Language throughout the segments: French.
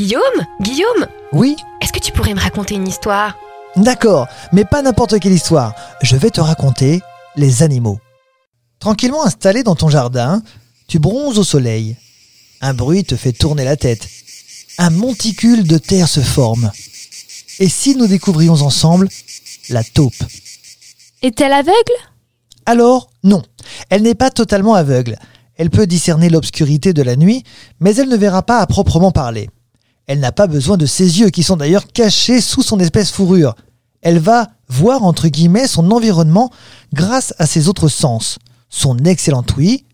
Guillaume Guillaume Oui Est-ce que tu pourrais me raconter une histoire? D'accord, mais pas n'importe quelle histoire. Je vais te raconter les animaux. Tranquillement installé dans ton jardin, tu bronzes au soleil. Un bruit te fait tourner la tête. Un monticule de terre se forme. Et si nous découvrions ensemble la taupe? Est-elle aveugle? Alors, non, elle n'est pas totalement aveugle. Elle peut discerner l'obscurité de la nuit, mais elle ne verra pas à proprement parler. Elle n'a pas besoin de ses yeux, qui sont d'ailleurs cachés sous son espèce fourrure. Elle va voir entre guillemets son environnement grâce à ses autres sens, son excellent ouïe,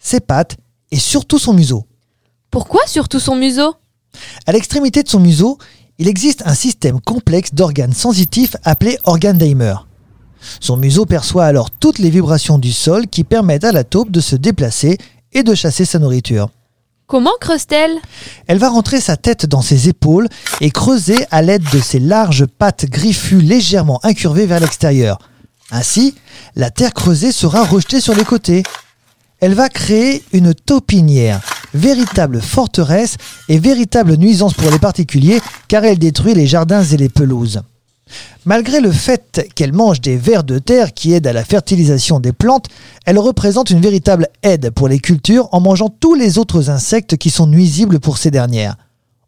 ses pattes et surtout son museau. Pourquoi surtout son museau? À l'extrémité de son museau, il existe un système complexe d'organes sensitifs appelé organe d'Heimer. Son museau perçoit alors toutes les vibrations du sol qui permettent à la taupe de se déplacer et de chasser sa nourriture. Comment creuse-t-elle? Elle va rentrer sa tête dans ses épaules et creuser à l'aide de ses larges pattes griffues légèrement incurvées vers l'extérieur. Ainsi, la terre creusée sera rejetée sur les côtés. Elle va créer une taupinière, véritable forteresse et véritable nuisance pour les particuliers car elle détruit les jardins et les pelouses. Malgré le fait qu'elle mange des vers de terre qui aident à la fertilisation des plantes, elle représente une véritable aide pour les cultures en mangeant tous les autres insectes qui sont nuisibles pour ces dernières.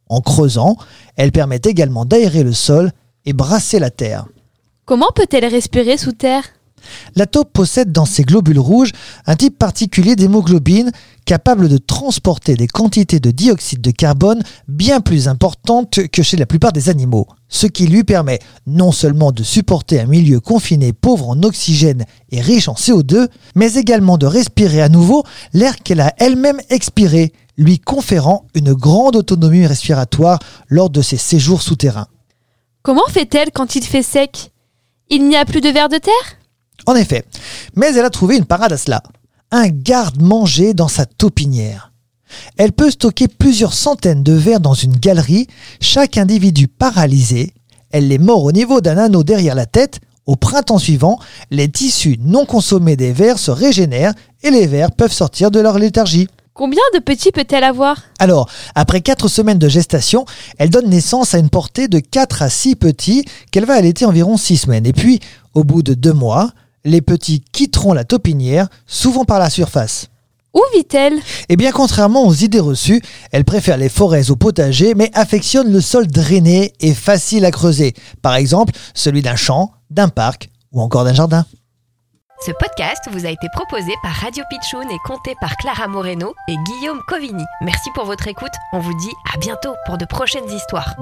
En creusant, elle permet également d'aérer le sol et brasser la terre. Comment peut-elle respirer sous terre? La taupe possède dans ses globules rouges un type particulier d'hémoglobine capable de transporter des quantités de dioxyde de carbone bien plus importantes que chez la plupart des animaux, ce qui lui permet non seulement de supporter un milieu confiné pauvre en oxygène et riche en CO2, mais également de respirer à nouveau l'air qu'elle a elle-même expiré, lui conférant une grande autonomie respiratoire lors de ses séjours souterrains. Comment fait-elle quand il fait sec? Il n'y a plus de vers de terre? En effet, mais elle a trouvé une parade à cela un garde-manger dans sa taupinière. Elle peut stocker plusieurs centaines de vers dans une galerie, chaque individu paralysé. Elle les mord au niveau d'un anneau derrière la tête. Au printemps suivant, les tissus non consommés des vers se régénèrent et les vers peuvent sortir de leur léthargie. Combien de petits peut-elle avoir? Alors, après 4 semaines de gestation, elle donne naissance à une portée de 4 à 6 petits qu'elle va allaiter environ 6 semaines. Et puis, au bout de 2 mois, les petits quitteront la taupinière, souvent par la surface. Où vit-elle? Eh bien, contrairement aux idées reçues, elle préfère les forêts au potager, mais affectionne le sol drainé et facile à creuser. Par exemple, celui d'un champ, d'un parc ou encore d'un jardin. Ce podcast vous a été proposé par Radio Pitchoun et compté par Clara Moreno et Guillaume Covini. Merci pour votre écoute. On vous dit à bientôt pour de prochaines histoires.